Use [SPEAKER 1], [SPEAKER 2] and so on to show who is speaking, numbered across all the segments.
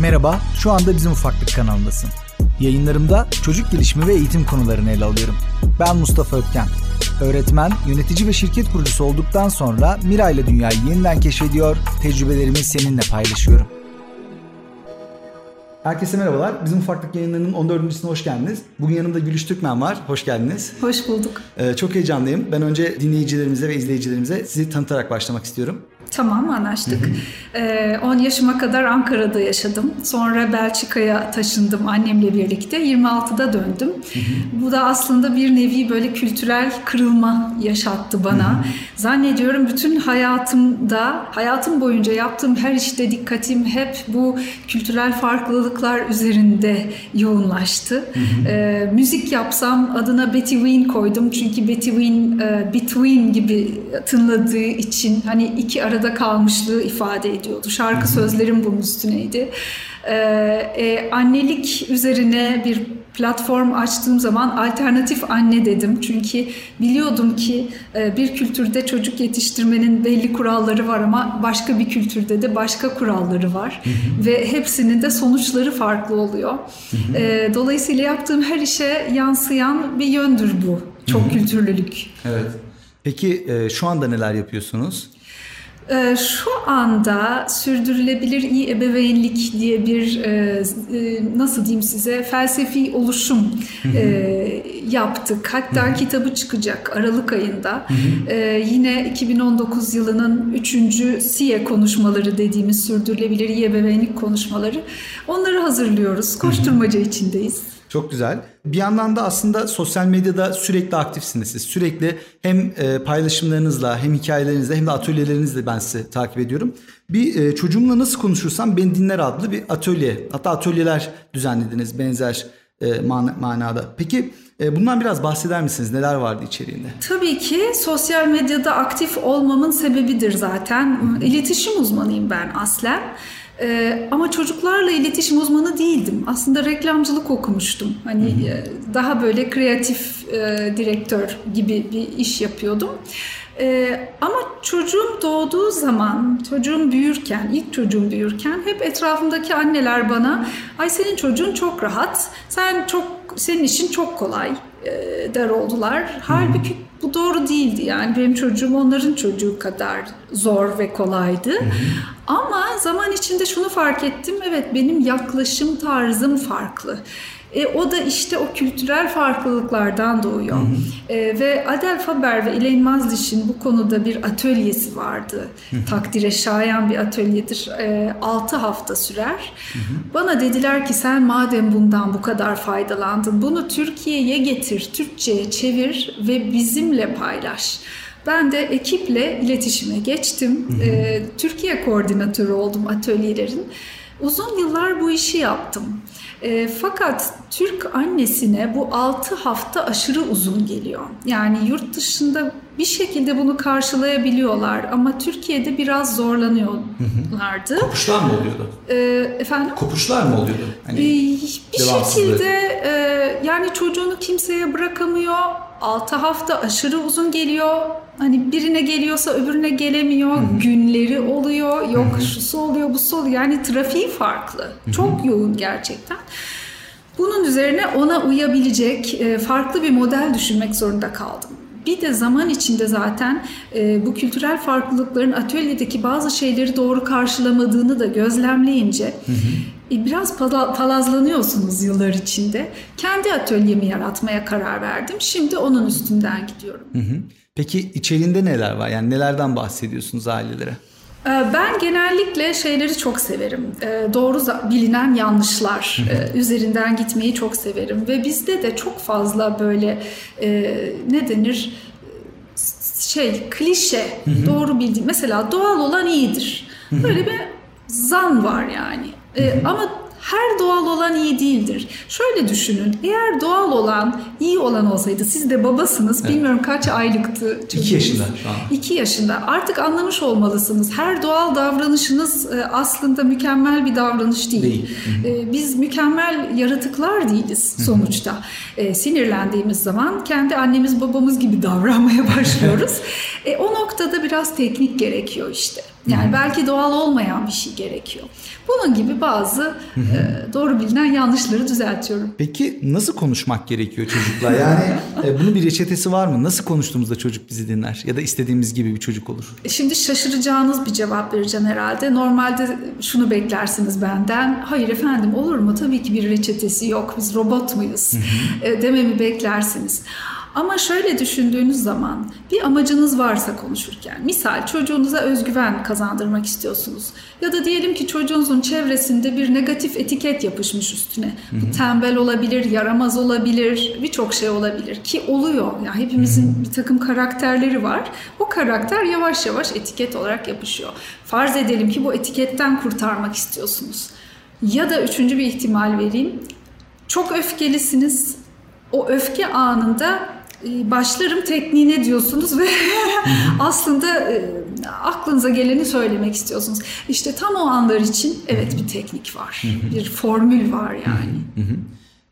[SPEAKER 1] Merhaba, şu anda Bizim Ufaklık kanalındasın. Yayınlarımda çocuk gelişimi ve eğitim konularını ele alıyorum. Ben Mustafa Ötken. Öğretmen, yönetici ve şirket kurucusu olduktan sonra Mira ile dünyayı yeniden keşfediyor, tecrübelerimi seninle paylaşıyorum. Herkese merhabalar. Bizim Ufaklık yayınlarının 14.sine hoş geldiniz. Bugün yanımda Gülüş Türkmen var. Hoş geldiniz.
[SPEAKER 2] Hoş bulduk.
[SPEAKER 1] Ee, çok heyecanlıyım. Ben önce dinleyicilerimize ve izleyicilerimize sizi tanıtarak başlamak istiyorum.
[SPEAKER 2] Tamam anlaştık. 10 ee, yaşıma kadar Ankara'da yaşadım. Sonra Belçika'ya taşındım annemle birlikte. 26'da döndüm. Bu da aslında bir nevi böyle kültürel kırılma yaşattı bana. Zannediyorum bütün hayatımda, hayatım boyunca yaptığım her işte dikkatim hep bu kültürel farklılıklar üzerinde yoğunlaştı. Ee, müzik yapsam adına Betty Ween koydum. Çünkü Betty Ween e, Between gibi tınladığı için hani iki arada arada kalmışlığı ifade ediyordu. Şarkı sözlerim bunun üstüneydi. Ee, e, annelik üzerine bir platform açtığım zaman alternatif anne dedim. Çünkü biliyordum ki e, bir kültürde çocuk yetiştirmenin belli kuralları var ama başka bir kültürde de başka kuralları var. Ve hepsinin de sonuçları farklı oluyor. E, dolayısıyla yaptığım her işe yansıyan bir yöndür bu. Çok kültürlülük.
[SPEAKER 1] Evet. Peki e, şu anda neler yapıyorsunuz?
[SPEAKER 2] Ee, şu anda sürdürülebilir iyi ebeveynlik diye bir e, e, nasıl diyeyim size felsefi oluşum e, yaptık. Hatta kitabı çıkacak Aralık ayında. Yine 2019 yılının 3. SİE konuşmaları dediğimiz sürdürülebilir iyi ebeveynlik konuşmaları. Onları hazırlıyoruz. Koşturmaca içindeyiz.
[SPEAKER 1] Çok güzel. Bir yandan da aslında sosyal medyada sürekli aktifsiniz siz. Sürekli hem e, paylaşımlarınızla hem hikayelerinizle hem de atölyelerinizle ben sizi takip ediyorum. Bir e, çocuğumla nasıl konuşursam beni dinler adlı bir atölye. Hatta atölyeler düzenlediniz benzer e, manada. Peki bundan biraz bahseder misiniz? Neler vardı içeriğinde?
[SPEAKER 2] Tabii ki sosyal medyada aktif olmamın sebebidir zaten. İletişim uzmanıyım ben aslen. Ee, ama çocuklarla iletişim uzmanı değildim. Aslında reklamcılık okumuştum. Hani e, daha böyle kreatif e, direktör gibi bir iş yapıyordum. Ee, ama çocuğum doğduğu zaman, çocuğum büyürken, ilk çocuğum büyürken hep etrafımdaki anneler bana ay senin çocuğun çok rahat, sen çok senin için çok kolay e, der oldular. Halbuki bu doğru değildi yani benim çocuğum onların çocuğu kadar zor ve kolaydı. Ama zaman içinde şunu fark ettim. Evet benim yaklaşım tarzım farklı. E, o da işte o kültürel farklılıklardan doğuyor. Hı hı. E, ve Adel Faber ve Elaine Mazdiş'in bu konuda bir atölyesi vardı. Hı hı. Takdire şayan bir atölyedir. E, 6 hafta sürer. Hı hı. Bana dediler ki sen madem bundan bu kadar faydalandın bunu Türkiye'ye getir, Türkçe'ye çevir ve bizimle paylaş. Ben de ekiple iletişime geçtim. Hı hı. E, Türkiye koordinatörü oldum atölyelerin. Uzun yıllar bu işi yaptım. E, fakat Türk annesine bu 6 hafta aşırı uzun geliyor. Yani yurt dışında bir şekilde bunu karşılayabiliyorlar ama Türkiye'de biraz zorlanıyorlardı.
[SPEAKER 1] Kopuşlar mı oluyordu?
[SPEAKER 2] E, efendim?
[SPEAKER 1] Kopuşlar mı oluyordu?
[SPEAKER 2] Hani e, bir şekilde e, yani çocuğunu kimseye bırakamıyor. 6 hafta aşırı uzun geliyor. Hani birine geliyorsa öbürüne gelemiyor. Hı-hı. Günleri oluyor. Yok Hı-hı. şusu oluyor, busu oluyor. Yani trafiği farklı. Hı-hı. Çok yoğun gerçekten. Bunun üzerine ona uyabilecek e, farklı bir model düşünmek zorunda kaldım. Bir de zaman içinde zaten e, bu kültürel farklılıkların atölyedeki bazı şeyleri doğru karşılamadığını da gözlemleyince hı hı. E, biraz palazlanıyorsunuz yıllar içinde. Kendi atölyemi yaratmaya karar verdim. Şimdi onun üstünden gidiyorum. Hı hı.
[SPEAKER 1] Peki içeriğinde neler var? Yani nelerden bahsediyorsunuz ailelere?
[SPEAKER 2] Ee, ben genellikle şeyleri çok severim. Ee, doğru bilinen yanlışlar e, üzerinden gitmeyi çok severim. Ve bizde de çok fazla böyle e, ne denir şey klişe doğru bildiğim mesela doğal olan iyidir. Böyle bir zan var yani. Ee, ama her doğal olan iyi değildir. Şöyle düşünün. Eğer doğal olan iyi olan olsaydı siz de babasınız. Evet. Bilmiyorum kaç aylıktı.
[SPEAKER 1] Çocuğunuz. İki yaşında şu an.
[SPEAKER 2] İki yaşında. Artık anlamış olmalısınız. Her doğal davranışınız e, aslında mükemmel bir davranış değil. değil. E, biz mükemmel yaratıklar değiliz sonuçta. E, sinirlendiğimiz zaman kendi annemiz babamız gibi davranmaya başlıyoruz. o noktada biraz teknik gerekiyor işte. Yani belki doğal olmayan bir şey gerekiyor. Bunun gibi bazı e, doğru bilinen yanlışları düzeltiyorum.
[SPEAKER 1] Peki nasıl konuşmak gerekiyor çocukla? Yani e, bunun bir reçetesi var mı? Nasıl konuştuğumuzda çocuk bizi dinler ya da istediğimiz gibi bir çocuk olur?
[SPEAKER 2] E, şimdi şaşıracağınız bir cevap vereceğim herhalde. Normalde şunu beklersiniz benden. Hayır efendim olur mu? Tabii ki bir reçetesi yok. Biz robot muyuz? e, dememi beklersiniz. Ama şöyle düşündüğünüz zaman bir amacınız varsa konuşurken, misal çocuğunuza özgüven kazandırmak istiyorsunuz ya da diyelim ki çocuğunuzun çevresinde bir negatif etiket yapışmış üstüne. Bu tembel olabilir, yaramaz olabilir, birçok şey olabilir ki oluyor. Yani hepimizin bir takım karakterleri var. O karakter yavaş yavaş etiket olarak yapışıyor. Farz edelim ki bu etiketten kurtarmak istiyorsunuz. Ya da üçüncü bir ihtimal vereyim. Çok öfkelisiniz. O öfke anında başlarım tekniğine diyorsunuz ve aslında e, aklınıza geleni söylemek istiyorsunuz. İşte tam o anlar için evet bir teknik var. bir formül var yani.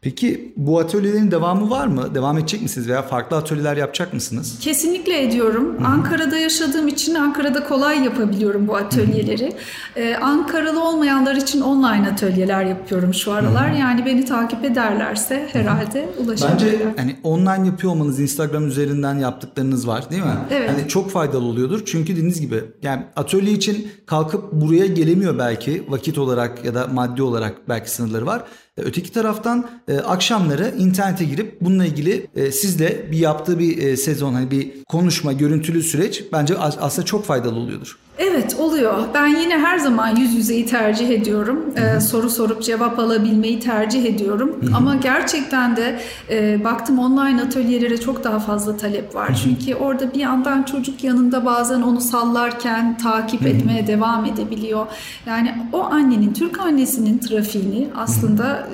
[SPEAKER 1] Peki bu atölyelerin devamı var mı? Devam edecek misiniz veya farklı atölyeler yapacak mısınız?
[SPEAKER 2] Kesinlikle ediyorum. Hı-hı. Ankara'da yaşadığım için Ankara'da kolay yapabiliyorum bu atölyeleri. Ee, Ankaralı olmayanlar için online atölyeler yapıyorum şu aralar. Hı-hı. Yani beni takip ederlerse herhalde ulaşabilirler.
[SPEAKER 1] Bence hani online yapıyor olmanız Instagram üzerinden yaptıklarınız var değil mi?
[SPEAKER 2] Evet.
[SPEAKER 1] Hani çok faydalı oluyordur. Çünkü dediğiniz gibi yani atölye için kalkıp buraya gelemiyor belki vakit olarak ya da maddi olarak belki sınırları var. E, öteki taraftan e, akşamları internete girip bununla ilgili e, sizle bir yaptığı bir e, sezon hani bir konuşma, görüntülü süreç bence aslında çok faydalı oluyordur.
[SPEAKER 2] Evet oluyor. Ben yine her zaman yüz yüzeyi tercih ediyorum. Ee, soru sorup cevap alabilmeyi tercih ediyorum. Ama gerçekten de e, baktım online atölyelere çok daha fazla talep var. Çünkü orada bir yandan çocuk yanında bazen onu sallarken takip etmeye devam edebiliyor. Yani o annenin, Türk annesinin trafiğini aslında Hı-hı.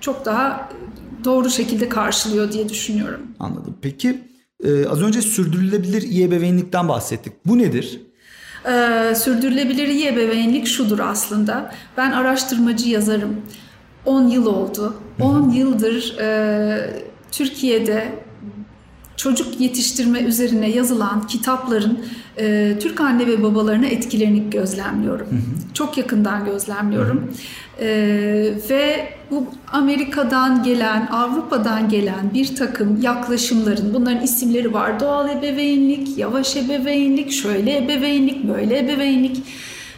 [SPEAKER 2] çok daha doğru şekilde karşılıyor diye düşünüyorum.
[SPEAKER 1] Anladım. Peki e, az önce sürdürülebilir iyi ebeveynlikten bahsettik. Bu nedir?
[SPEAKER 2] Ee, sürdürülebilir iyi ebeveynlik şudur aslında. Ben araştırmacı yazarım. 10 yıl oldu. 10 yıldır e, Türkiye'de çocuk yetiştirme üzerine yazılan kitapların e, Türk anne ve babalarına etkilerini gözlemliyorum. Hı hı. Çok yakından gözlemliyorum. Hı hı. E, ve bu Amerika'dan gelen, Avrupa'dan gelen bir takım yaklaşımların, bunların isimleri var. Doğal ebeveynlik, yavaş ebeveynlik, şöyle ebeveynlik, böyle ebeveynlik.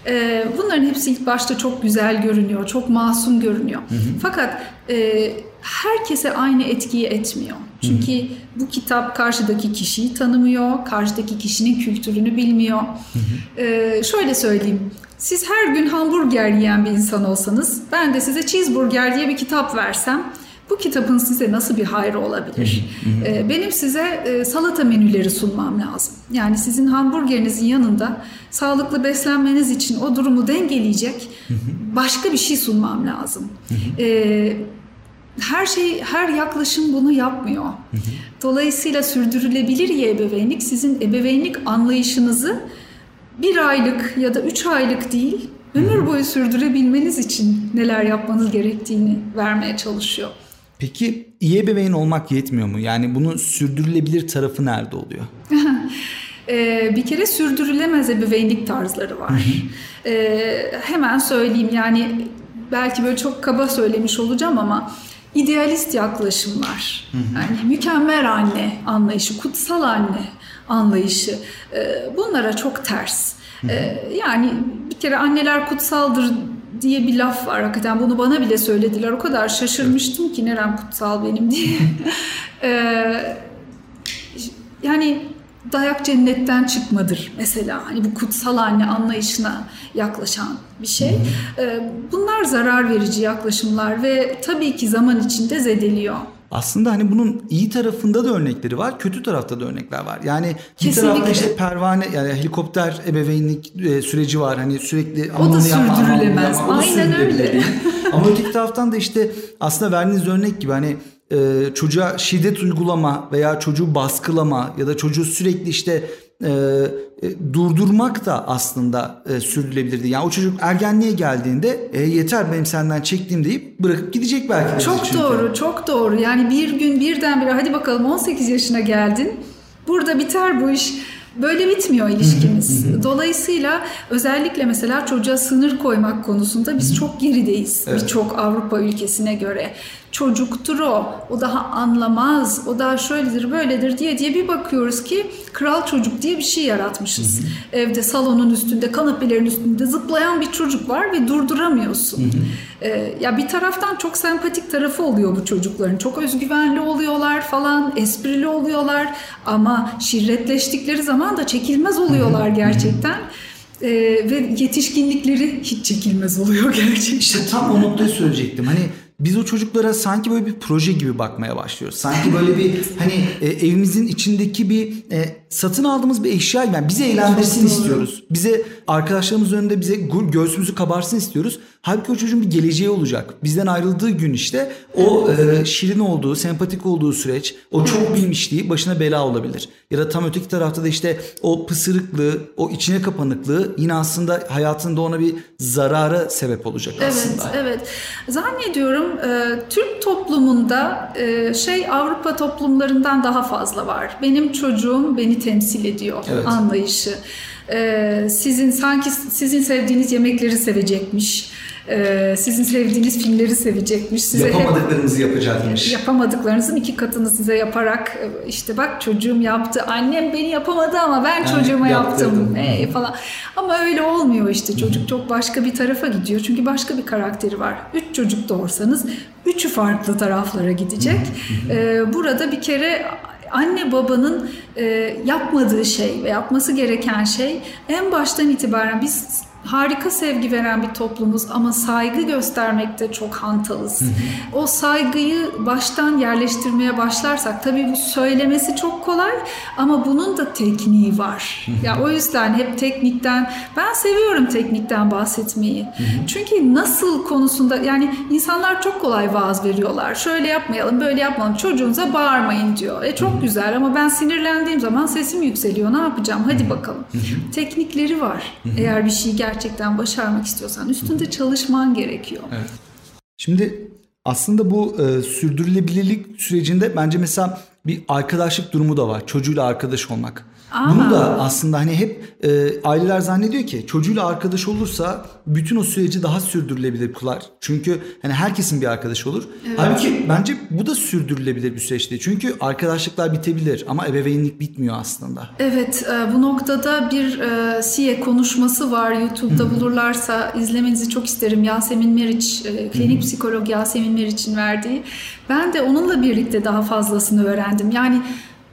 [SPEAKER 2] E, bunların hepsi ilk başta çok güzel görünüyor, çok masum görünüyor. Hı hı. Fakat e, herkese aynı etkiyi etmiyor. Çünkü hı hı. bu kitap karşıdaki kişiyi tanımıyor, karşıdaki kişinin kültürünü bilmiyor. Hı hı. Ee, şöyle söyleyeyim, siz her gün hamburger yiyen bir insan olsanız, ben de size cheeseburger diye bir kitap versem, bu kitabın size nasıl bir hayrı olabilir? Ee, benim size e, salata menüleri sunmam lazım. Yani sizin hamburgerinizin yanında sağlıklı beslenmeniz için o durumu dengeleyecek başka bir şey sunmam lazım. Ee, her şey, her yaklaşım bunu yapmıyor. Dolayısıyla sürdürülebilir ebeveynlik sizin ebeveynlik anlayışınızı bir aylık ya da üç aylık değil, ömür boyu sürdürebilmeniz için neler yapmanız gerektiğini vermeye çalışıyor.
[SPEAKER 1] Peki iyi ebeveyn olmak yetmiyor mu? Yani bunun sürdürülebilir tarafı nerede oluyor?
[SPEAKER 2] ee, bir kere sürdürülemez ebeveynlik tarzları var. ee, hemen söyleyeyim yani belki böyle çok kaba söylemiş olacağım ama idealist yaklaşımlar. Yani mükemmel anne anlayışı, kutsal anne anlayışı e, bunlara çok ters. E, yani bir kere anneler kutsaldır diye bir laf var hakikaten bunu bana bile söylediler o kadar şaşırmıştım ki nerem kutsal benim diye. E, yani dayak cennetten çıkmadır mesela. Hani bu kutsal anne anlayışına yaklaşan bir şey. Ee, bunlar zarar verici yaklaşımlar ve tabii ki zaman içinde zedeliyor.
[SPEAKER 1] Aslında hani bunun iyi tarafında da örnekleri var, kötü tarafta da örnekler var. Yani Kesinlikle. bir tarafta işte pervane yani helikopter ebeveynlik e, süreci var. Hani sürekli
[SPEAKER 2] o da sürdürülemez. Yapma, Aynen öyle.
[SPEAKER 1] Ama öteki taraftan da işte aslında verdiğiniz örnek gibi hani e, çocuğa şiddet uygulama veya çocuğu baskılama ya da çocuğu sürekli işte e, e, durdurmak da aslında e, sürdürülebilirdi. Yani o çocuk ergenliğe geldiğinde e, yeter benim senden çektiğim deyip bırakıp gidecek belki.
[SPEAKER 2] Çok çünkü. doğru, çok doğru. Yani bir gün birdenbire hadi bakalım 18 yaşına geldin. Burada biter bu iş Böyle bitmiyor ilişkimiz. Dolayısıyla özellikle mesela çocuğa sınır koymak konusunda biz çok gerideyiz evet. birçok Avrupa ülkesine göre çocuktur o, o daha anlamaz, o daha şöyledir böyledir diye diye bir bakıyoruz ki kral çocuk diye bir şey yaratmışız. Hı hı. Evde salonun üstünde, kanepelerin üstünde zıplayan bir çocuk var ve durduramıyorsun. Hı hı. Ee, ya bir taraftan çok sempatik tarafı oluyor bu çocukların. Çok özgüvenli oluyorlar falan, esprili oluyorlar ama şirretleştikleri zaman da çekilmez oluyorlar gerçekten. Ee, ve yetişkinlikleri hiç çekilmez oluyor gerçekten.
[SPEAKER 1] İşte tam o noktayı söyleyecektim. Hani biz o çocuklara sanki böyle bir proje gibi bakmaya başlıyoruz. Sanki böyle bir hani e, evimizin içindeki bir e, satın aldığımız bir eşya gibi. Yani bizi eğlendirsin istiyoruz. Bize arkadaşlarımız önünde bize göğsümüzü kabarsın istiyoruz. Halbuki o çocuğun bir geleceği olacak. Bizden ayrıldığı gün işte o e, şirin olduğu, sempatik olduğu süreç, o çok bilmişliği başına bela olabilir. Ya da tam öteki tarafta da işte o pısırıklığı, o içine kapanıklığı yine aslında hayatında ona bir zarara sebep olacak aslında.
[SPEAKER 2] Evet, evet. Zannediyorum e, Türk toplumunda e, şey Avrupa toplumlarından daha fazla var. Benim çocuğum beni temsil ediyor evet. anlayışı. E, sizin sanki sizin sevdiğiniz yemekleri sevecekmiş ee, sizin sevdiğiniz filmleri sevecekmiş.
[SPEAKER 1] Size Yapamadıklarınızı hep, yapacakmış.
[SPEAKER 2] Yapamadıklarınızın iki katını size yaparak e, işte bak çocuğum yaptı. Annem beni yapamadı ama ben çocuğuma yaptım e, falan. Ama öyle olmuyor işte. Çocuk çok başka bir tarafa gidiyor. Çünkü başka bir karakteri var. Üç çocuk doğursanız üçü farklı taraflara gidecek. Ee, burada bir kere anne babanın e, yapmadığı şey ve yapması gereken şey en baştan itibaren biz harika sevgi veren bir toplumuz ama saygı göstermekte çok hantalız. o saygıyı baştan yerleştirmeye başlarsak tabii bu söylemesi çok kolay ama bunun da tekniği var. ya o yüzden hep teknikten ben seviyorum teknikten bahsetmeyi. Çünkü nasıl konusunda yani insanlar çok kolay vaaz veriyorlar. Şöyle yapmayalım, böyle yapmayalım. Çocuğunuza bağırmayın diyor. E çok güzel ama ben sinirlendiğim zaman sesim yükseliyor. Ne yapacağım? Hadi bakalım. Teknikleri var. Eğer bir şey gel gerçekten başarmak istiyorsan üstünde çalışman gerekiyor. Evet.
[SPEAKER 1] Şimdi aslında bu e, sürdürülebilirlik sürecinde bence mesela bir arkadaşlık durumu da var. Çocuğuyla arkadaş olmak. Aa. Bunu da aslında hani hep e, aileler zannediyor ki çocuğuyla arkadaş olursa bütün o süreci daha sürdürülebilir kılar. Çünkü hani herkesin bir arkadaşı olur. Evet. Halbuki bence bu da sürdürülebilir bir süreç değil. Çünkü arkadaşlıklar bitebilir ama ebeveynlik bitmiyor aslında.
[SPEAKER 2] Evet e, bu noktada bir e, SİE konuşması var. YouTube'da bulurlarsa izlemenizi çok isterim. Yasemin Meriç, e, klinik psikolog Yasemin Meriç'in verdiği. Ben de onunla birlikte daha fazlasını öğrendim. Yani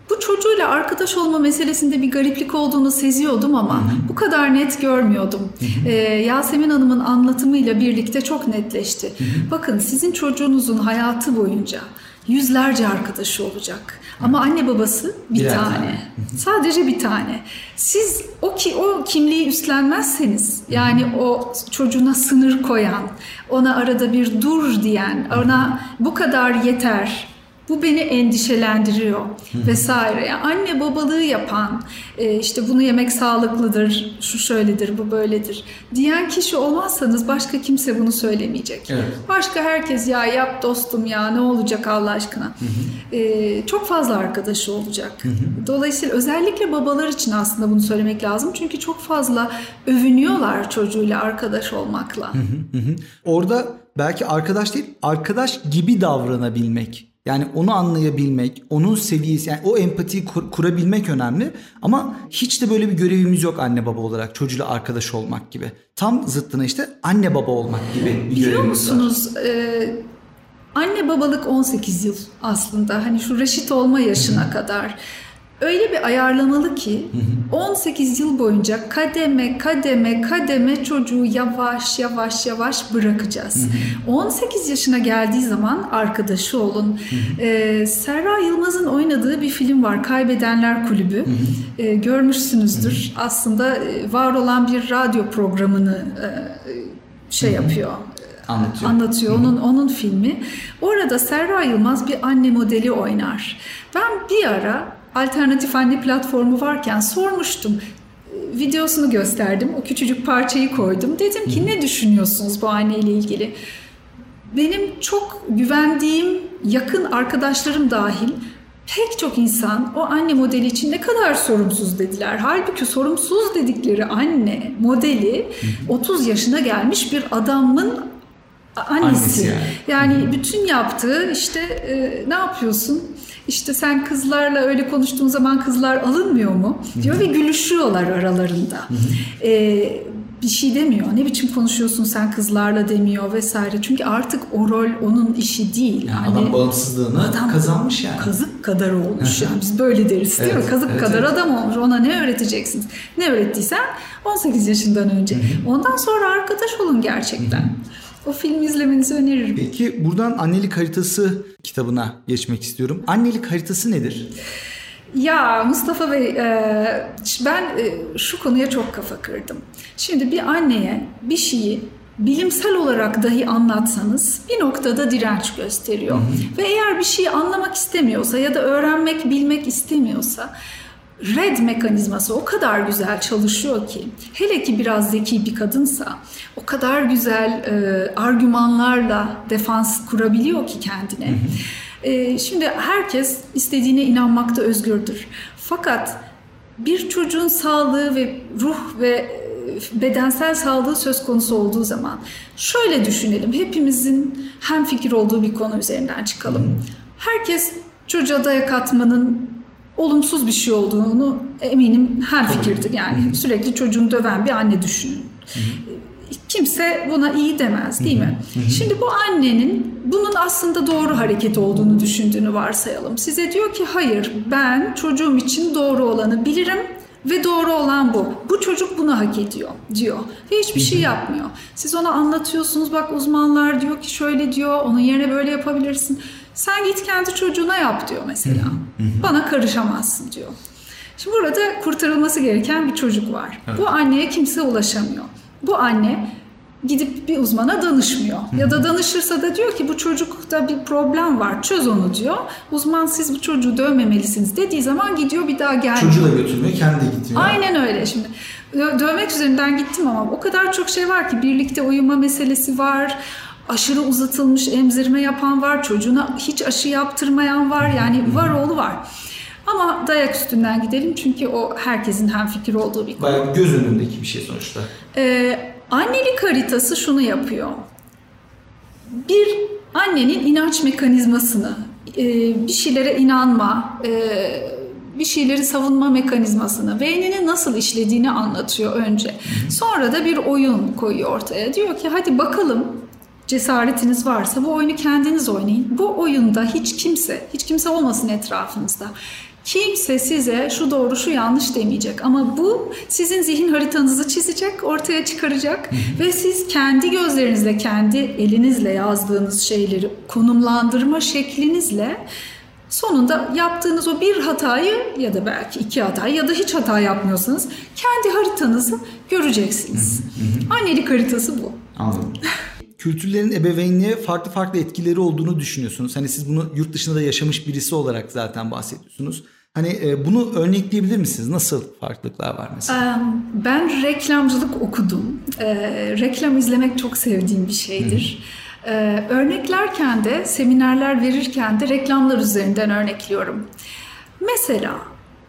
[SPEAKER 2] bu çocuğuyla arkadaş olma meselesinde bir gariplik olduğunu seziyordum ama hı hı. bu kadar net görmüyordum. Hı. Ee, Yasemin Hanım'ın anlatımıyla birlikte çok netleşti. Bakın sizin çocuğunuzun hayatı boyunca yüzlerce arkadaşı olacak. Ama anne babası bir Birer tane. tane. Sadece bir tane. Siz o ki o kimliği üstlenmezseniz yani o çocuğuna sınır koyan, ona arada bir dur diyen, ona bu kadar yeter bu beni endişelendiriyor vesaire. Yani anne babalığı yapan, e, işte bunu yemek sağlıklıdır, şu şöyledir, bu böyledir diyen kişi olmazsanız başka kimse bunu söylemeyecek. Evet. Başka herkes ya yap dostum ya ne olacak Allah aşkına. Hı hı. E, çok fazla arkadaşı olacak. Hı hı. Dolayısıyla özellikle babalar için aslında bunu söylemek lazım. Çünkü çok fazla övünüyorlar çocuğuyla arkadaş olmakla. Hı hı
[SPEAKER 1] hı. Orada belki arkadaş değil, arkadaş gibi davranabilmek yani onu anlayabilmek, onun seviyesi, yani o empatiyi kur, kurabilmek önemli. Ama hiç de böyle bir görevimiz yok anne baba olarak çocuğuyla arkadaş olmak gibi. Tam zıttına işte anne baba olmak gibi bir
[SPEAKER 2] Biliyor musunuz? E, anne babalık 18 yıl aslında. Hani şu reşit olma yaşına kadar öyle bir ayarlamalı ki 18 yıl boyunca kademe kademe kademe çocuğu yavaş yavaş yavaş bırakacağız. 18 yaşına geldiği zaman arkadaşı olun. Ee, Serra Yılmaz'ın oynadığı bir film var Kaybedenler Kulübü. Ee, görmüşsünüzdür. Aslında e, var olan bir radyo programını e, şey yapıyor
[SPEAKER 1] anlatıyor.
[SPEAKER 2] Anlatıyor onun onun filmi. Orada Serra Yılmaz bir anne modeli oynar. Ben bir ara alternatif anne platformu varken sormuştum videosunu gösterdim. O küçücük parçayı koydum. Dedim ki ne düşünüyorsunuz bu anneyle ilgili? Benim çok güvendiğim yakın arkadaşlarım dahil pek çok insan o anne modeli için ne kadar sorumsuz dediler. Halbuki sorumsuz dedikleri anne modeli 30 yaşına gelmiş bir adamın annesi. annesi yani. yani bütün yaptığı işte e, ne yapıyorsun? İşte sen kızlarla öyle konuştuğun zaman kızlar alınmıyor mu? diyor ve gülüşüyorlar aralarında. e, bir şey demiyor. Ne biçim konuşuyorsun sen kızlarla demiyor vesaire. Çünkü artık o rol onun işi değil.
[SPEAKER 1] Yani yani adam bağımsızlığını adam kazanmış yani.
[SPEAKER 2] Kazık kadar olmuş yani. Biz böyle deriz değil evet, mi? Kazık evet, kadar evet. adam olmuş. Ona ne öğreteceksiniz? Ne öğrettiysen 18 yaşından önce. Ondan sonra arkadaş olun gerçekten. O film izlemenizi öneririm.
[SPEAKER 1] Peki buradan annelik haritası kitabına geçmek istiyorum. Annelik haritası nedir?
[SPEAKER 2] Ya Mustafa Bey e, ben e, şu konuya çok kafa kırdım. Şimdi bir anneye bir şeyi bilimsel olarak dahi anlatsanız bir noktada direnç gösteriyor. Hı hı. Ve eğer bir şeyi anlamak istemiyorsa ya da öğrenmek, bilmek istemiyorsa red mekanizması o kadar güzel çalışıyor ki hele ki biraz zeki bir kadınsa o kadar güzel e, argümanlarla defans kurabiliyor ki kendine. Hı hı. E, şimdi herkes istediğine inanmakta özgürdür. Fakat bir çocuğun sağlığı ve ruh ve e, bedensel sağlığı söz konusu olduğu zaman şöyle düşünelim. Hepimizin hem fikir olduğu bir konu üzerinden çıkalım. Herkes çocuğa dayak atmanın olumsuz bir şey olduğunu eminim her fikirdir. Yani sürekli çocuğunu döven bir anne düşünün. Kimse buna iyi demez değil mi? Şimdi bu annenin bunun aslında doğru hareket olduğunu düşündüğünü varsayalım. Size diyor ki hayır ben çocuğum için doğru olanı bilirim ve doğru olan bu. Bu çocuk bunu hak ediyor diyor. Ve hiçbir şey yapmıyor. Siz ona anlatıyorsunuz bak uzmanlar diyor ki şöyle diyor onun yerine böyle yapabilirsin. Sen git kendi çocuğuna yap diyor mesela. Bana karışamazsın diyor. Şimdi burada kurtarılması gereken bir çocuk var. Evet. Bu anneye kimse ulaşamıyor. Bu anne gidip bir uzmana danışmıyor. Ya da danışırsa da diyor ki bu çocukta bir problem var çöz onu diyor. Uzman siz bu çocuğu dövmemelisiniz dediği zaman gidiyor bir daha gelmiyor.
[SPEAKER 1] Çocuğu da götürmüyor kendi gitmiyor.
[SPEAKER 2] Aynen öyle şimdi. Dövmek üzerinden gittim ama o kadar çok şey var ki birlikte uyuma meselesi var aşırı uzatılmış emzirme yapan var, çocuğuna hiç aşı yaptırmayan var. Yani var oğlu var. Ama dayak üstünden gidelim çünkü o herkesin hem fikir olduğu bir konu.
[SPEAKER 1] Bayağı göz önündeki bir şey sonuçta.
[SPEAKER 2] Ee, annelik haritası şunu yapıyor. Bir annenin inanç mekanizmasını, e, bir şeylere inanma, e, bir şeyleri savunma mekanizmasını, beyninin nasıl işlediğini anlatıyor önce. Sonra da bir oyun koyuyor ortaya. Diyor ki hadi bakalım cesaretiniz varsa bu oyunu kendiniz oynayın. Bu oyunda hiç kimse, hiç kimse olmasın etrafınızda. Kimse size şu doğru şu yanlış demeyecek ama bu sizin zihin haritanızı çizecek, ortaya çıkaracak ve siz kendi gözlerinizle, kendi elinizle yazdığınız şeyleri konumlandırma şeklinizle sonunda yaptığınız o bir hatayı ya da belki iki hatayı ya da hiç hata yapmıyorsanız kendi haritanızı göreceksiniz. Annelik haritası bu.
[SPEAKER 1] Anladım kültürlerin ebeveynliğe farklı farklı etkileri olduğunu düşünüyorsunuz. Hani siz bunu yurt dışında da yaşamış birisi olarak zaten bahsediyorsunuz. Hani e, bunu örnekleyebilir misiniz? Nasıl farklılıklar var mesela?
[SPEAKER 2] Ben reklamcılık okudum. E, reklam izlemek çok sevdiğim bir şeydir. Hı. E, örneklerken de, seminerler verirken de reklamlar üzerinden örnekliyorum. Mesela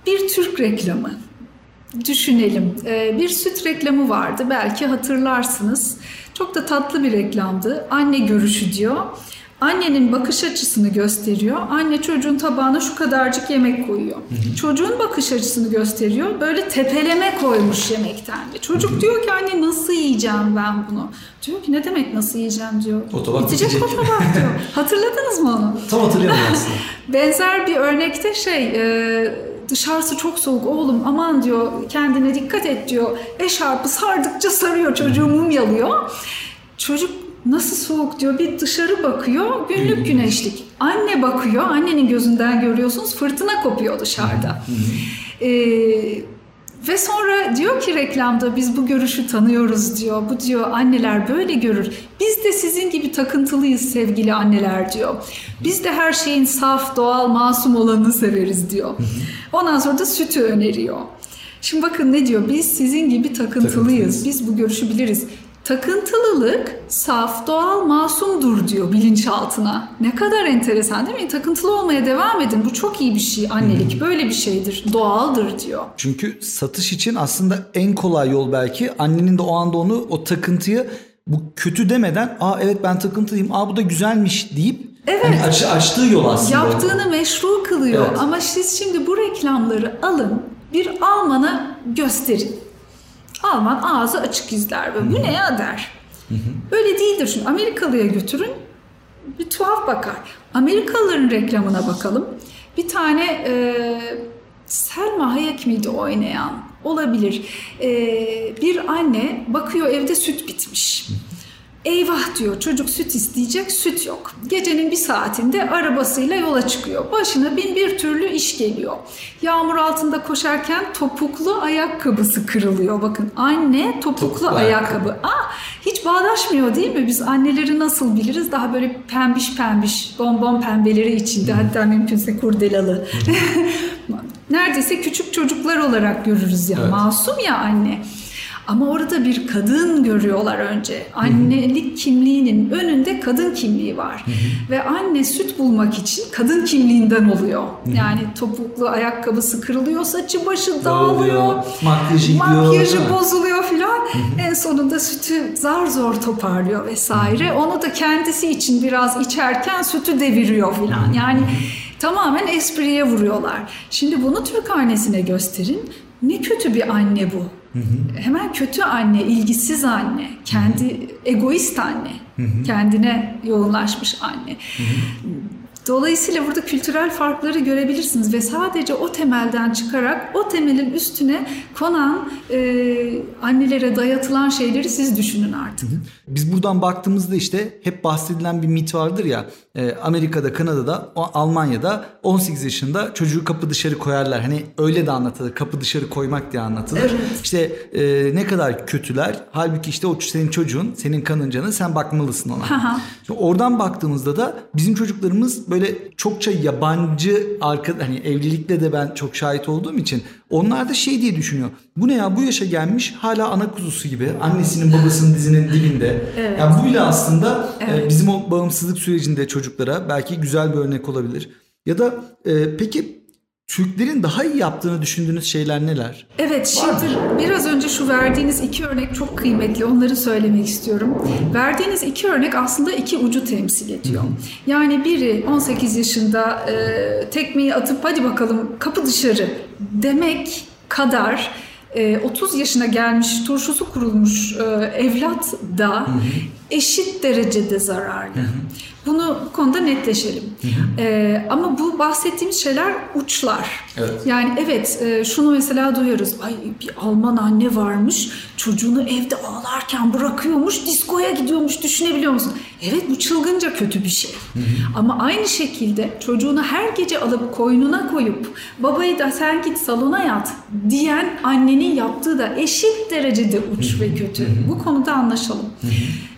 [SPEAKER 2] bir Türk reklamı düşünelim. Bir süt reklamı vardı belki hatırlarsınız. Çok da tatlı bir reklamdı. Anne görüşü diyor. Annenin bakış açısını gösteriyor. Anne çocuğun tabağına şu kadarcık yemek koyuyor. Hı hı. Çocuğun bakış açısını gösteriyor. Böyle tepeleme koymuş yemekten. Çocuk hı hı. diyor ki anne nasıl yiyeceğim ben bunu? Diyor ki ne demek nasıl yiyeceğim diyor.
[SPEAKER 1] O tabak
[SPEAKER 2] bitecek. bitecek. o tabak diyor. Hatırladınız mı onu?
[SPEAKER 1] Tam hatırlıyorum aslında.
[SPEAKER 2] Benzer bir örnekte şey... E, dışarısı çok soğuk oğlum aman diyor kendine dikkat et diyor. Eşarpı sardıkça sarıyor çocuğu mumyalıyor. Çocuk nasıl soğuk diyor bir dışarı bakıyor günlük güneşlik. Anne bakıyor annenin gözünden görüyorsunuz fırtına kopuyor dışarıda. Ee, ve sonra diyor ki reklamda biz bu görüşü tanıyoruz diyor. Bu diyor anneler böyle görür. Biz de sizin gibi takıntılıyız sevgili anneler diyor. Biz de her şeyin saf, doğal, masum olanını severiz diyor. Ondan sonra da sütü öneriyor. Şimdi bakın ne diyor? Biz sizin gibi takıntılıyız. Biz bu görüşü biliriz. Takıntılılık saf, doğal, masumdur diyor bilinçaltına. Ne kadar enteresan değil mi? Takıntılı olmaya devam edin. Bu çok iyi bir şey annelik. Böyle bir şeydir. Doğaldır diyor.
[SPEAKER 1] Çünkü satış için aslında en kolay yol belki annenin de o anda onu o takıntıyı bu kötü demeden aa evet ben takıntılıyım aa bu da güzelmiş deyip
[SPEAKER 2] Evet.
[SPEAKER 1] hani aç, açtığı yol aslında.
[SPEAKER 2] Yaptığını meşru kılıyor.
[SPEAKER 1] Evet.
[SPEAKER 2] Ama siz şimdi bu reklamları alın bir Alman'a gösterin. Alman ağzı açık izler ve bu ne ya der. Öyle değildir şimdi. Amerikalıya götürün bir tuhaf bakar. Amerikalıların reklamına bakalım. Bir tane e, Selma Hayek miydi oynayan? Olabilir. E, bir anne bakıyor evde süt bitmiş. Eyvah diyor çocuk süt isteyecek süt yok. Gecenin bir saatinde arabasıyla yola çıkıyor. Başına bin bir türlü iş geliyor. Yağmur altında koşarken topuklu ayakkabısı kırılıyor. Bakın anne topuklu,
[SPEAKER 1] Topuklu
[SPEAKER 2] ayakkabı. Aa, hiç bağdaşmıyor değil mi? Biz anneleri nasıl biliriz? Daha böyle pembiş pembiş bonbon pembeleri içinde hatta mümkünse kurdelalı. Neredeyse küçük çocuklar olarak görürüz ya.
[SPEAKER 1] Evet.
[SPEAKER 2] Masum ya anne. Ama orada bir kadın görüyorlar önce. Annelik kimliğinin önünde kadın kimliği var. Ve anne süt bulmak için kadın kimliğinden oluyor. Yani topuklu ayakkabısı kırılıyor, saçı başı dağılıyor.
[SPEAKER 1] Makyajı.
[SPEAKER 2] Makyajı bozuluyor filan. En sonunda sütü zar zor toparlıyor vesaire. Onu da kendisi için biraz içerken sütü deviriyor filan. Yani tamamen espriye vuruyorlar. Şimdi bunu Türk annesine gösterin. Ne kötü bir anne bu. Hemen kötü anne, ilgisiz anne, kendi egoist anne, kendine yoğunlaşmış anne. Dolayısıyla burada kültürel farkları görebilirsiniz ve sadece o temelden çıkarak o temelin üstüne konan e, annelere dayatılan şeyleri siz düşünün artık.
[SPEAKER 1] Biz buradan baktığımızda işte hep bahsedilen bir mit vardır ya e, Amerika'da, Kanada'da, Almanya'da 18 yaşında çocuğu kapı dışarı koyarlar. Hani öyle de anlatılır. Kapı dışarı koymak diye anlatılır.
[SPEAKER 2] Evet.
[SPEAKER 1] İşte e, ne kadar kötüler. Halbuki işte o senin çocuğun, senin kanın canı sen bakmalısın ona. Şimdi oradan baktığımızda da bizim çocuklarımız böyle çokça yabancı arka hani evlilikte de ben çok şahit olduğum için onlar da şey diye düşünüyor. Bu ne ya bu yaşa gelmiş hala ana kuzusu gibi annesinin babasının dizinin dibinde.
[SPEAKER 2] Evet.
[SPEAKER 1] Yani bu bile aslında e,
[SPEAKER 2] Evet.
[SPEAKER 1] bizim o bağımsızlık sürecinde çocuklara belki güzel bir örnek olabilir. Ya da e, peki Türklerin daha iyi yaptığını düşündüğünüz şeyler neler?
[SPEAKER 2] Evet şimdi biraz önce şu verdiğiniz iki örnek çok kıymetli onları söylemek istiyorum. Verdiğiniz iki örnek aslında iki ucu temsil ediyor. Yani biri 18 yaşında e, tekmeyi atıp hadi bakalım kapı dışarı demek kadar e, 30 yaşına gelmiş turşusu kurulmuş e, evlat da eşit derecede zararlı. Bunu bu konuda netleşelim. E, ama bu bahsettiğimiz şeyler uçlar.
[SPEAKER 1] Evet.
[SPEAKER 2] Yani evet e, şunu mesela duyuyoruz. Ay bir Alman anne varmış çocuğunu evde ağlarken bırakıyormuş diskoya gidiyormuş düşünebiliyor musun? Evet bu çılgınca kötü bir şey. Ama aynı şekilde çocuğunu her gece alıp koynuna koyup babayı da sen git salona yat diyen annenin yaptığı da eşit derecede uç ve kötü. Bu konuda anlaşalım.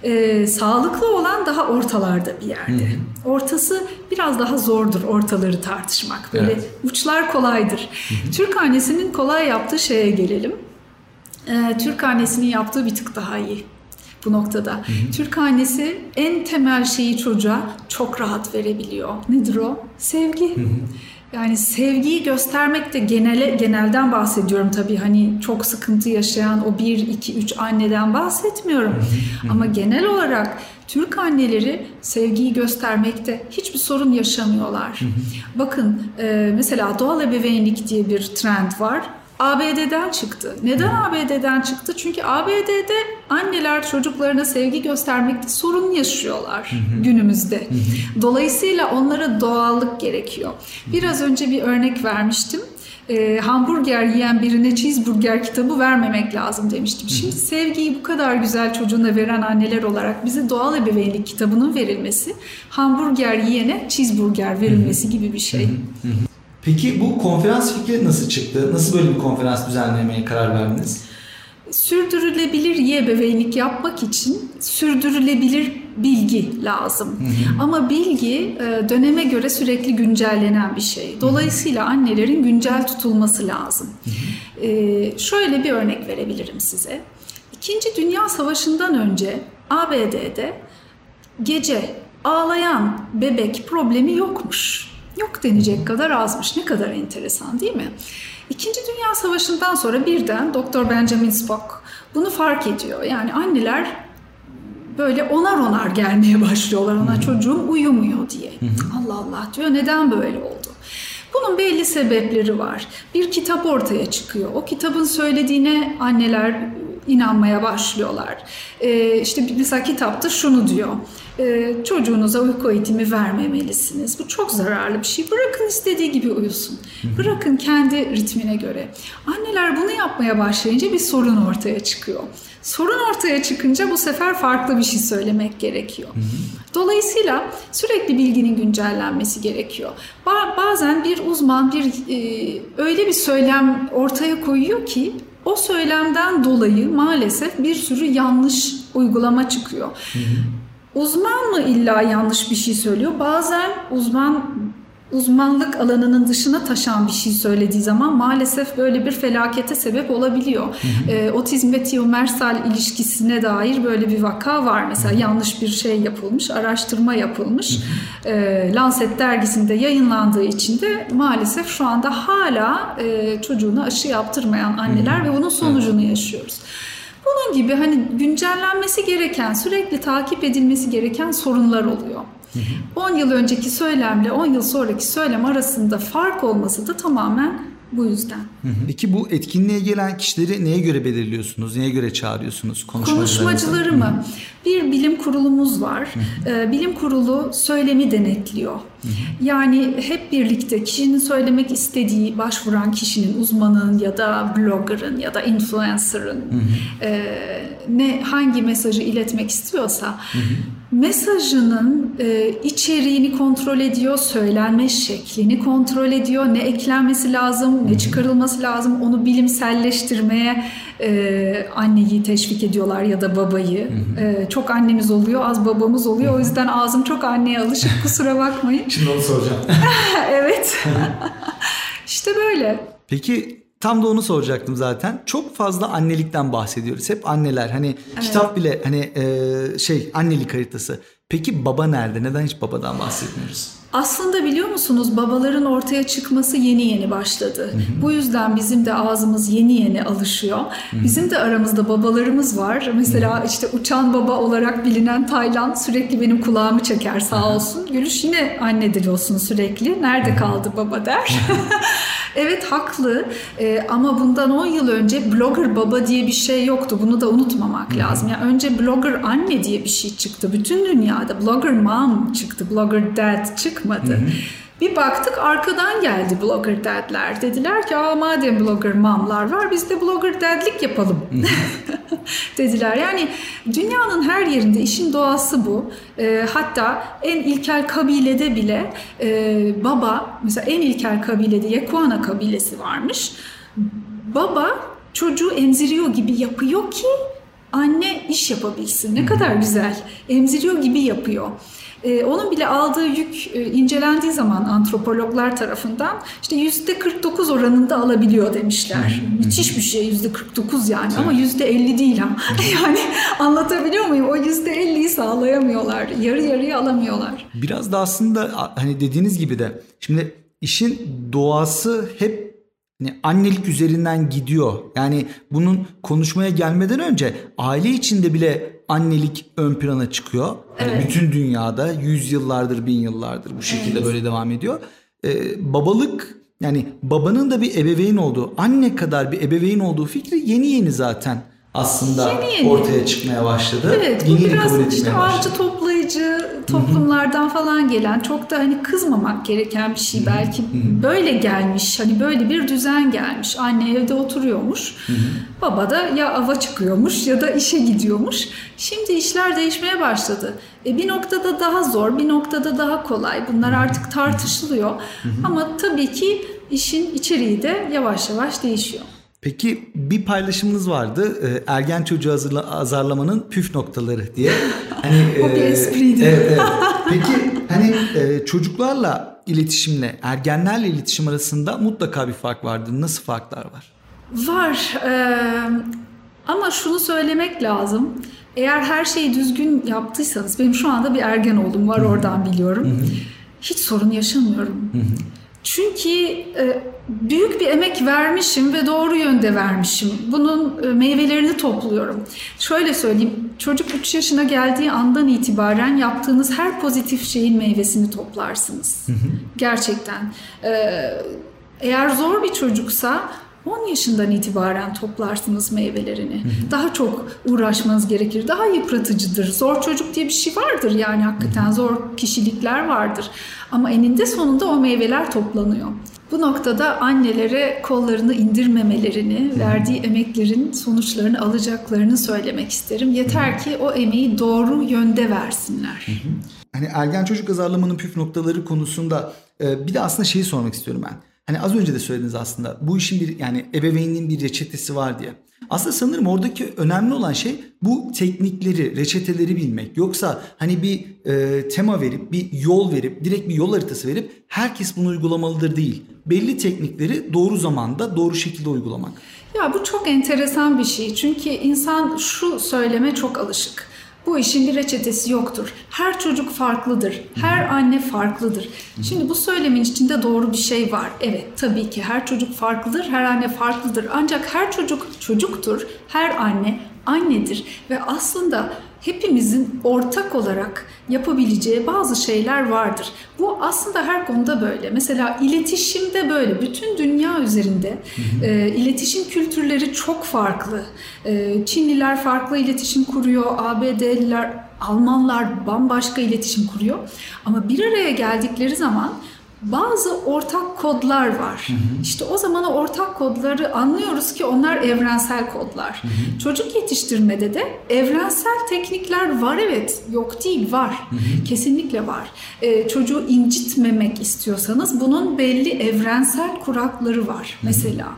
[SPEAKER 2] E, sağlıklı olan daha ortalarda bir yerde. Ortası biraz daha zordur ortaları tartışmak. Böyle
[SPEAKER 1] Evet.
[SPEAKER 2] uçlar kolaydır. Türk annesinin kolay yaptığı şeye gelelim. Ee, Türk annesinin yaptığı bir tık daha iyi bu noktada. Türk annesi en temel şeyi çocuğa çok rahat verebiliyor. Nedir o? Sevgi. Yani sevgiyi göstermek de genele genelden bahsediyorum tabii. Hani çok sıkıntı yaşayan o 1 2 3 anneden bahsetmiyorum. Ama genel olarak Türk anneleri sevgiyi göstermekte hiçbir sorun yaşamıyorlar. Bakın e, mesela doğal ebeveynlik diye bir trend var. ABD'den çıktı. Neden ABD'den çıktı? Çünkü ABD'de anneler çocuklarına sevgi göstermekte sorun yaşıyorlar günümüzde. Dolayısıyla onlara doğallık gerekiyor. Biraz önce bir örnek vermiştim. Ee, hamburger yiyen birine cheeseburger kitabı vermemek lazım demiştim. Şimdi sevgiyi bu kadar güzel çocuğuna veren anneler olarak bize doğal ebeveynlik kitabının verilmesi, hamburger yiyene cheeseburger verilmesi gibi bir şey.
[SPEAKER 1] Peki bu konferans fikri nasıl çıktı? Nasıl böyle bir konferans düzenlemeye karar verdiniz?
[SPEAKER 2] Sürdürülebilir ebeveynlik yapmak için sürdürülebilir bilgi lazım. Ama bilgi e, döneme göre sürekli güncellenen bir şey. Dolayısıyla annelerin güncel tutulması lazım. E, şöyle bir örnek verebilirim size. İkinci Dünya Savaşı'ndan önce ABD'de gece ağlayan bebek problemi yokmuş. Yok denecek kadar azmış. Ne kadar enteresan değil mi? İkinci Dünya Savaşı'ndan sonra birden Doktor Benjamin Spock bunu fark ediyor. Yani anneler böyle onar onar gelmeye başlıyorlar ona çocuğum uyumuyor diye. Allah Allah diyor neden böyle oldu? Bunun belli sebepleri var. Bir kitap ortaya çıkıyor. O kitabın söylediğine anneler inanmaya başlıyorlar. Ee, işte mesela kitapta şunu diyor. Ee, çocuğunuza uyku eğitimi vermemelisiniz. Bu çok zararlı bir şey. Bırakın istediği gibi uyusun. Bırakın kendi ritmine göre. Anneler bunu yapmaya başlayınca bir sorun ortaya çıkıyor. Sorun ortaya çıkınca bu sefer farklı bir şey söylemek gerekiyor. Dolayısıyla sürekli bilginin güncellenmesi gerekiyor. Bazen bir uzman bir e, öyle bir söylem ortaya koyuyor ki o söylemden dolayı maalesef bir sürü yanlış uygulama çıkıyor. Hı hı. Uzman mı illa yanlış bir şey söylüyor? Bazen uzman uzmanlık alanının dışına taşan bir şey söylediği zaman maalesef böyle bir felakete sebep olabiliyor. Hı hı. E, otizm ve tiyomersal ilişkisine dair böyle bir vaka var. Mesela yanlış bir şey yapılmış, araştırma yapılmış. Hı hı. E, Lancet dergisinde yayınlandığı için de maalesef şu anda hala e, çocuğuna aşı yaptırmayan anneler hı hı. ve bunun sonucunu yaşıyoruz. Bunun gibi hani güncellenmesi gereken, sürekli takip edilmesi gereken sorunlar oluyor. 10 yıl önceki söylemle 10 yıl sonraki söylem arasında fark olması da tamamen bu yüzden.
[SPEAKER 1] Peki bu etkinliğe gelen kişileri neye göre belirliyorsunuz? Neye göre çağırıyorsunuz?
[SPEAKER 2] Konuşmacıları mı? Bir bilim kurulumuz var. Ee, bilim kurulu söylemi denetliyor. Yani hep birlikte kişinin söylemek istediği, başvuran kişinin, uzmanın ya da blogger'ın ya da influencer'ın e, ne hangi mesajı iletmek istiyorsa mesajının e, içeriğini kontrol ediyor, söylenme şeklini kontrol ediyor, ne eklenmesi lazım, ne çıkarılması lazım, onu bilimselleştirmeye e, anneyi teşvik ediyorlar ya da babayı. E, çok annemiz oluyor, az babamız oluyor. O yüzden ağzım çok anneye alışık, kusura bakmayın.
[SPEAKER 1] Şimdi onu soracağım.
[SPEAKER 2] evet. işte böyle.
[SPEAKER 1] Peki Tam da onu soracaktım zaten. Çok fazla annelikten bahsediyoruz. Hep anneler. Hani evet. kitap bile hani e, şey annelik haritası. Peki baba nerede? Neden hiç babadan bahsetmiyoruz?
[SPEAKER 2] Aslında biliyor musunuz babaların ortaya çıkması yeni yeni başladı. Hı hı. Bu yüzden bizim de ağzımız yeni yeni alışıyor. Hı hı. Bizim de aramızda babalarımız var. Mesela hı hı. işte uçan baba olarak bilinen Taylan sürekli benim kulağımı çeker sağ olsun. Gülüş yine anne dili olsun sürekli. Nerede kaldı baba der. evet haklı ee, ama bundan 10 yıl önce blogger baba diye bir şey yoktu. Bunu da unutmamak hı hı. lazım. Yani önce blogger anne diye bir şey çıktı. Bütün dünyada blogger mom çıktı, blogger dad çıktı çıkmadı. Hı hı. Bir baktık arkadan geldi blogger dadler. Dediler ki Aa, madem blogger mamlar var biz de blogger dadlik yapalım. dediler. Yani dünyanın her yerinde işin doğası bu. E, hatta en ilkel kabilede bile e, baba mesela en ilkel kabilede Yekuana kabilesi varmış. Baba çocuğu emziriyor gibi yapıyor ki anne iş yapabilsin. Ne kadar güzel. Emziriyor gibi yapıyor. Ee, onun bile aldığı yük e, incelendiği zaman antropologlar tarafından işte yüzde 49 oranında alabiliyor demişler. Müthiş bir şey yüzde 49 yani ama yüzde 50 değil ha. yani anlatabiliyor muyum? O yüzde 50'yi sağlayamıyorlar. Yarı yarıya alamıyorlar.
[SPEAKER 1] Biraz da aslında hani dediğiniz gibi de şimdi işin doğası hep Hani annelik üzerinden gidiyor. Yani bunun konuşmaya gelmeden önce aile içinde bile annelik ön plana çıkıyor. Evet. bütün dünyada yüzyıllardır, bin yıllardır bu şekilde evet. böyle devam ediyor. Ee, babalık yani babanın da bir ebeveyn olduğu, anne kadar bir ebeveyn olduğu fikri yeni yeni zaten aslında yeni yeni. ortaya çıkmaya başladı.
[SPEAKER 2] Evet, bu yeni biraz işte avcı toplayıcı toplumlardan falan gelen çok da hani kızmamak gereken bir şey. Belki böyle gelmiş hani böyle bir düzen gelmiş. Anne evde oturuyormuş. Baba da ya ava çıkıyormuş ya da işe gidiyormuş. Şimdi işler değişmeye başladı. E bir noktada daha zor bir noktada daha kolay. Bunlar artık tartışılıyor. Ama tabii ki işin içeriği de yavaş yavaş değişiyor.
[SPEAKER 1] Peki bir paylaşımınız vardı e, ergen çocuğu hazırla, azarlamanın püf noktaları diye.
[SPEAKER 2] Hani, o bir e, espriydi.
[SPEAKER 1] Evet, evet. Peki hani e, çocuklarla iletişimle ergenlerle iletişim arasında mutlaka bir fark vardır. Nasıl farklar var?
[SPEAKER 2] Var. Ee, Ama şunu söylemek lazım. Eğer her şeyi düzgün yaptıysanız, benim şu anda bir ergen oğlum var oradan biliyorum. Hiç sorun yaşamıyorum. Çünkü e, büyük bir emek vermişim ve doğru yönde vermişim. Bunun e, meyvelerini topluyorum. Şöyle söyleyeyim, çocuk 3 yaşına geldiği andan itibaren yaptığınız her pozitif şeyin meyvesini toplarsınız. Gerçekten. E, eğer zor bir çocuksa 10 yaşından itibaren toplarsınız meyvelerini. Daha çok uğraşmanız gerekir. Daha yıpratıcıdır. Zor çocuk diye bir şey vardır yani hakikaten zor kişilikler vardır. Ama eninde sonunda o meyveler toplanıyor. Bu noktada annelere kollarını indirmemelerini, verdiği emeklerin sonuçlarını alacaklarını söylemek isterim. Yeter ki o emeği doğru yönde versinler.
[SPEAKER 1] Hani ergen çocuk azarlamanın püf noktaları konusunda bir de aslında şeyi sormak istiyorum ben. Hani az önce de söylediniz aslında bu işin bir yani ebeveynliğin bir reçetesi var diye. Aslında sanırım oradaki önemli olan şey bu teknikleri, reçeteleri bilmek. Yoksa hani bir e, tema verip, bir yol verip, direkt bir yol haritası verip herkes bunu uygulamalıdır değil. Belli teknikleri doğru zamanda, doğru şekilde uygulamak.
[SPEAKER 2] Ya bu çok enteresan bir şey. Çünkü insan şu söyleme çok alışık. Bu işin bir reçetesi yoktur. Her çocuk farklıdır. Her anne farklıdır. Şimdi bu söylemin içinde doğru bir şey var. Evet tabii ki her çocuk farklıdır. Her anne farklıdır. Ancak her çocuk çocuktur. Her anne annedir. Ve aslında hepimizin ortak olarak yapabileceği bazı şeyler vardır. Bu aslında her konuda böyle. Mesela iletişimde böyle. Bütün dünya üzerinde e, iletişim kültürleri çok farklı. E, Çinliler farklı iletişim kuruyor. ABD'liler, Almanlar bambaşka iletişim kuruyor. Ama bir araya geldikleri zaman bazı ortak kodlar var. Hı hı. İşte o zaman ortak kodları anlıyoruz ki onlar evrensel kodlar. Hı hı. Çocuk yetiştirmede de evrensel teknikler var evet, yok değil var. Hı hı. Kesinlikle var. Ee, çocuğu incitmemek istiyorsanız bunun belli evrensel kurakları var. Mesela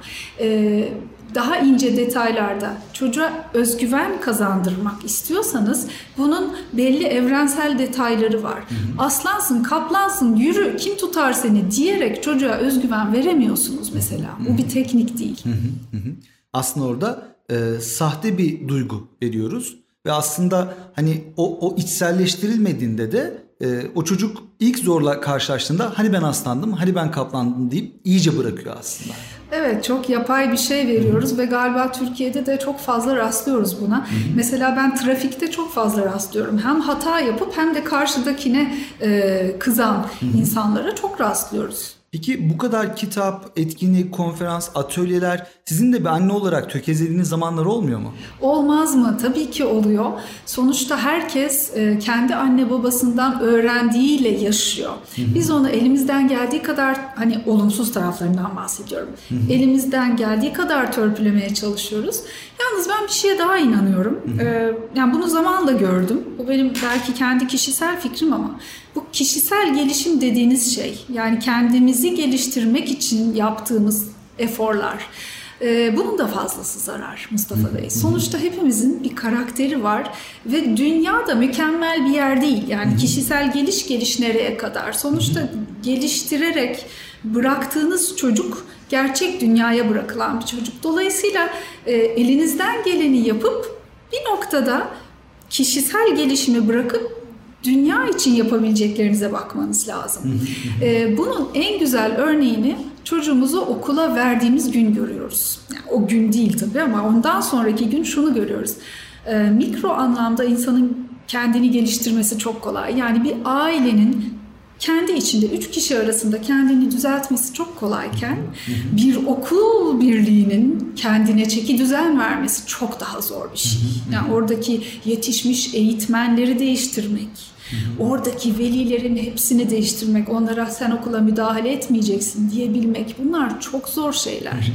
[SPEAKER 2] e, daha ince detaylarda çocuğa özgüven kazandırmak istiyorsanız bunun belli evrensel detayları var. Hı hı. Aslansın, kaplansın, yürü, kim tutar seni diyerek çocuğa özgüven veremiyorsunuz mesela. Hı hı. Bu bir teknik değil. Hı hı
[SPEAKER 1] hı. Aslında orada e, sahte bir duygu veriyoruz ve aslında hani o, o içselleştirilmediğinde de e, o çocuk ilk zorla karşılaştığında hani ben aslandım, hani ben kaplandım deyip iyice bırakıyor aslında.
[SPEAKER 2] Evet çok yapay bir şey veriyoruz Hı-hı. ve galiba Türkiye'de de çok fazla rastlıyoruz buna. Hı-hı. Mesela ben trafikte çok fazla rastlıyorum. Hem hata yapıp hem de karşıdakine e, kızan Hı-hı. insanlara çok rastlıyoruz.
[SPEAKER 1] Peki bu kadar kitap, etkinlik, konferans, atölyeler sizin de bir anne olarak tökezlediğiniz zamanlar olmuyor mu?
[SPEAKER 2] Olmaz mı? Tabii ki oluyor. Sonuçta herkes e, kendi anne babasından öğrendiğiyle yaşıyor. Biz onu elimizden geldiği kadar hani olumsuz taraflarından bahsediyorum. Elimizden geldiği kadar törpülemeye çalışıyoruz. Yalnız ben bir şeye daha inanıyorum. Ee, yani bunu zamanla gördüm. Bu benim belki kendi kişisel fikrim ama bu kişisel gelişim dediğiniz şey yani kendimizi geliştirmek için yaptığımız eforlar. Ee, bunun da fazlası zarar Mustafa Bey. Sonuçta hepimizin bir karakteri var ve dünya da mükemmel bir yer değil. Yani kişisel geliş geliş nereye kadar? Sonuçta geliştirerek bıraktığınız çocuk gerçek dünyaya bırakılan bir çocuk. Dolayısıyla e, elinizden geleni yapıp bir noktada kişisel gelişimi bırakıp dünya için yapabileceklerinize bakmanız lazım. ee, bunun en güzel örneğini çocuğumuzu okula verdiğimiz gün görüyoruz. Yani o gün değil tabii ama ondan sonraki gün şunu görüyoruz. Ee, mikro anlamda insanın kendini geliştirmesi çok kolay. Yani bir ailenin kendi içinde üç kişi arasında kendini düzeltmesi çok kolayken bir okul birliğinin kendine çeki düzen vermesi çok daha zor bir şey. Yani oradaki yetişmiş eğitmenleri değiştirmek, Oradaki velilerin hepsini değiştirmek, onlara sen okula müdahale etmeyeceksin diyebilmek bunlar çok zor şeyler.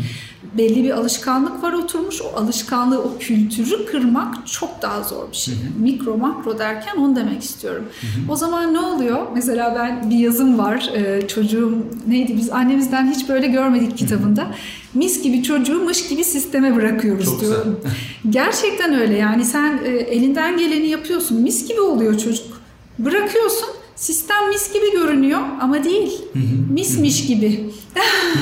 [SPEAKER 2] Belli bir alışkanlık var oturmuş. O alışkanlığı, o kültürü kırmak çok daha zor bir şey. Mikro makro derken onu demek istiyorum. O zaman ne oluyor? Mesela ben bir yazım var. Ee, çocuğum neydi? Biz annemizden hiç böyle görmedik kitabında. Mis gibi çocuğu mış gibi sisteme bırakıyoruz çok diyorum. Gerçekten öyle. Yani sen e, elinden geleni yapıyorsun. Mis gibi oluyor çocuk Bırakıyorsun sistem mis gibi görünüyor ama değil. Mismiş gibi.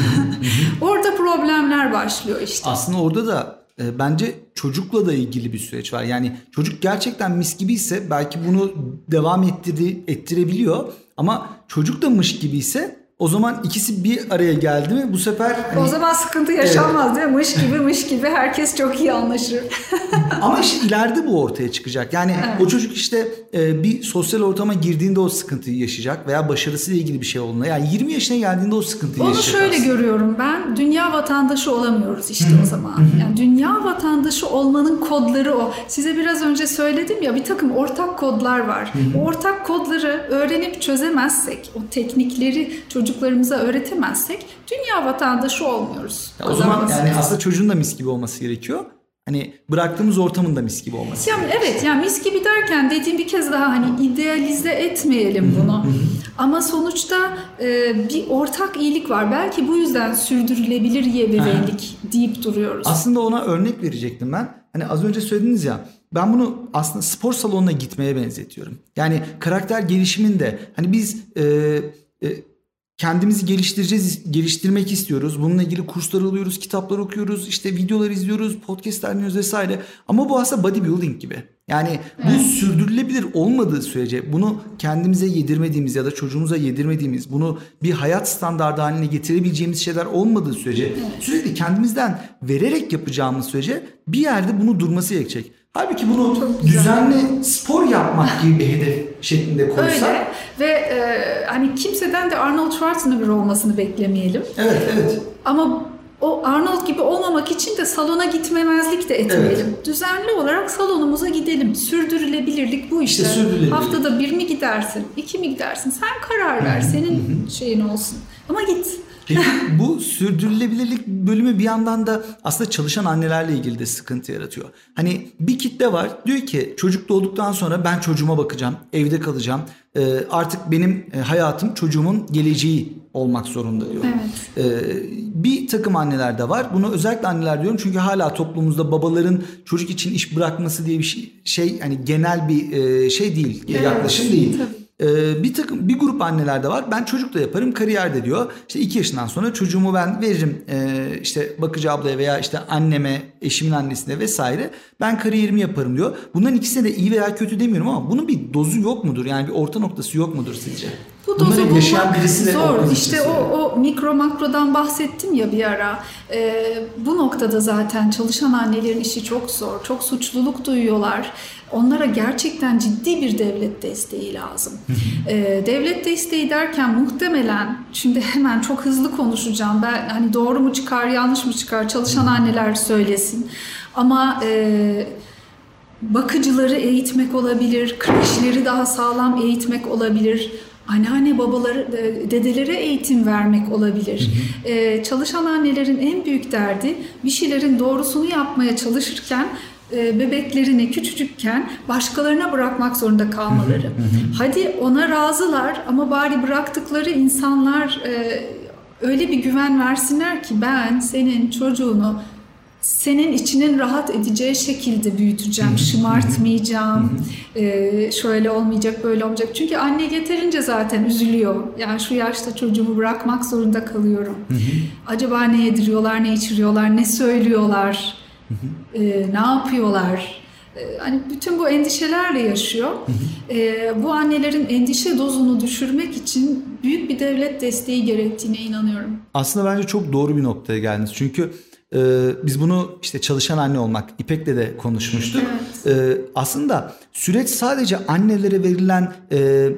[SPEAKER 2] orada problemler başlıyor işte.
[SPEAKER 1] Aslında orada da e, bence çocukla da ilgili bir süreç var. Yani çocuk gerçekten mis gibi ise belki bunu devam ettiri, ettirebiliyor. Ama çocuk da mış gibi ise o zaman ikisi bir araya geldi mi bu sefer...
[SPEAKER 2] Hani, o zaman sıkıntı yaşanmaz evet. değil mi? Mış gibi mış gibi herkes çok iyi anlaşır.
[SPEAKER 1] Ama işte ileride bu ortaya çıkacak. Yani evet. o çocuk işte e, bir sosyal ortama girdiğinde o sıkıntıyı yaşayacak veya başarısıyla ilgili bir şey olduğunda. Yani 20 yaşına geldiğinde o sıkıntıyı
[SPEAKER 2] Onu
[SPEAKER 1] yaşayacak
[SPEAKER 2] Onu şöyle aslında. görüyorum ben. Dünya vatandaşı olamıyoruz işte o zaman. Yani dünya vatandaşı olmanın kodları o. Size biraz önce söyledim ya bir takım ortak kodlar var. O ortak kodları öğrenip çözemezsek, o teknikleri çocuk çocuklarımıza öğretemezsek dünya vatandaşı olmuyoruz.
[SPEAKER 1] Ya o zaman yani aslında çocuğun da mis gibi olması gerekiyor. Hani bıraktığımız ortamın da mis gibi olması.
[SPEAKER 2] Yani evet yani mis gibi derken dediğim bir kez daha hani idealize etmeyelim bunu. Ama sonuçta e, bir ortak iyilik var. Belki bu yüzden sürdürülebilir ebeveynlik deyip duruyoruz.
[SPEAKER 1] Aslında ona örnek verecektim ben. Hani az önce söylediniz ya ben bunu aslında spor salonuna gitmeye benzetiyorum. Yani karakter gelişiminde hani biz e, e, kendimizi geliştireceğiz, geliştirmek istiyoruz. Bununla ilgili kurslar alıyoruz, kitaplar okuyoruz, işte videolar izliyoruz, podcastler dinliyoruz vesaire. Ama bu aslında bodybuilding gibi. Yani bu evet. sürdürülebilir olmadığı sürece bunu kendimize yedirmediğimiz ya da çocuğumuza yedirmediğimiz, bunu bir hayat standardı haline getirebileceğimiz şeyler olmadığı sürece evet. sürekli kendimizden vererek yapacağımız sürece bir yerde bunu durması gerekecek. Halbuki bunu düzenli spor yapmak gibi bir hedef şeklinde koysak.
[SPEAKER 2] Öyle ve e, hani kimseden de Arnold Schwarzenegger olmasını beklemeyelim.
[SPEAKER 1] Evet, evet.
[SPEAKER 2] Ama o Arnold gibi olmamak için de salona gitmemezlik de etmeyelim. Evet. Düzenli olarak salonumuza gidelim. Sürdürülebilirlik bu işte. işte Haftada bir mi gidersin, iki mi gidersin? Sen karar ver. Senin şeyin olsun. Ama git.
[SPEAKER 1] Peki bu sürdürülebilirlik bölümü bir yandan da aslında çalışan annelerle ilgili de sıkıntı yaratıyor. Hani bir kitle var diyor ki çocuk doğduktan sonra ben çocuğuma bakacağım, evde kalacağım. Ee, artık benim e, hayatım çocuğumun geleceği olmak zorunda diyor. Evet. Ee, bir takım anneler de var. Bunu özellikle anneler diyorum çünkü hala toplumumuzda babaların çocuk için iş bırakması diye bir şey, şey hani genel bir e, şey değil, evet. yaklaşım değil. Tabii. Ee, bir takım bir grup anneler de var. Ben çocuk da yaparım, kariyer de diyor. İşte iki yaşından sonra çocuğumu ben veririm e, işte bakıcı ablaya veya işte anneme, eşimin annesine vesaire. Ben kariyerimi yaparım diyor. Bunların ikisine de iyi veya kötü demiyorum ama bunun bir dozu yok mudur? Yani bir orta noktası yok mudur sizce?
[SPEAKER 2] Bu dozu Bunları bulmak zor. İşte o, o mikro makrodan bahsettim ya bir ara. Ee, bu noktada zaten çalışan annelerin işi çok zor. Çok suçluluk duyuyorlar. Onlara gerçekten ciddi bir devlet desteği lazım. ee, devlet desteği derken muhtemelen şimdi hemen çok hızlı konuşacağım. Ben hani doğru mu çıkar yanlış mı çıkar çalışan anneler söylesin. Ama e, bakıcıları eğitmek olabilir, kreşleri daha sağlam eğitmek olabilir anneanne babaları, dedelere eğitim vermek olabilir. Hı hı. Ee, çalışan annelerin en büyük derdi bir şeylerin doğrusunu yapmaya çalışırken e, bebeklerini küçücükken başkalarına bırakmak zorunda kalmaları. Hadi ona razılar ama bari bıraktıkları insanlar e, öyle bir güven versinler ki ben senin çocuğunu senin içinin rahat edeceği şekilde büyüteceğim, şımartmayacağım, ee, şöyle olmayacak, böyle olmayacak. Çünkü anne yeterince zaten üzülüyor. Yani şu yaşta çocuğumu bırakmak zorunda kalıyorum. Acaba ne yediriyorlar, ne içiriyorlar, ne söylüyorlar, ee, ne yapıyorlar? Ee, hani bütün bu endişelerle yaşıyor. Ee, bu annelerin endişe dozunu düşürmek için büyük bir devlet desteği gerektiğine inanıyorum.
[SPEAKER 1] Aslında bence çok doğru bir noktaya geldiniz. Çünkü ee, biz bunu işte çalışan anne olmak İpek'le de konuşmuştuk. Evet. Ee, aslında süreç sadece annelere verilen e,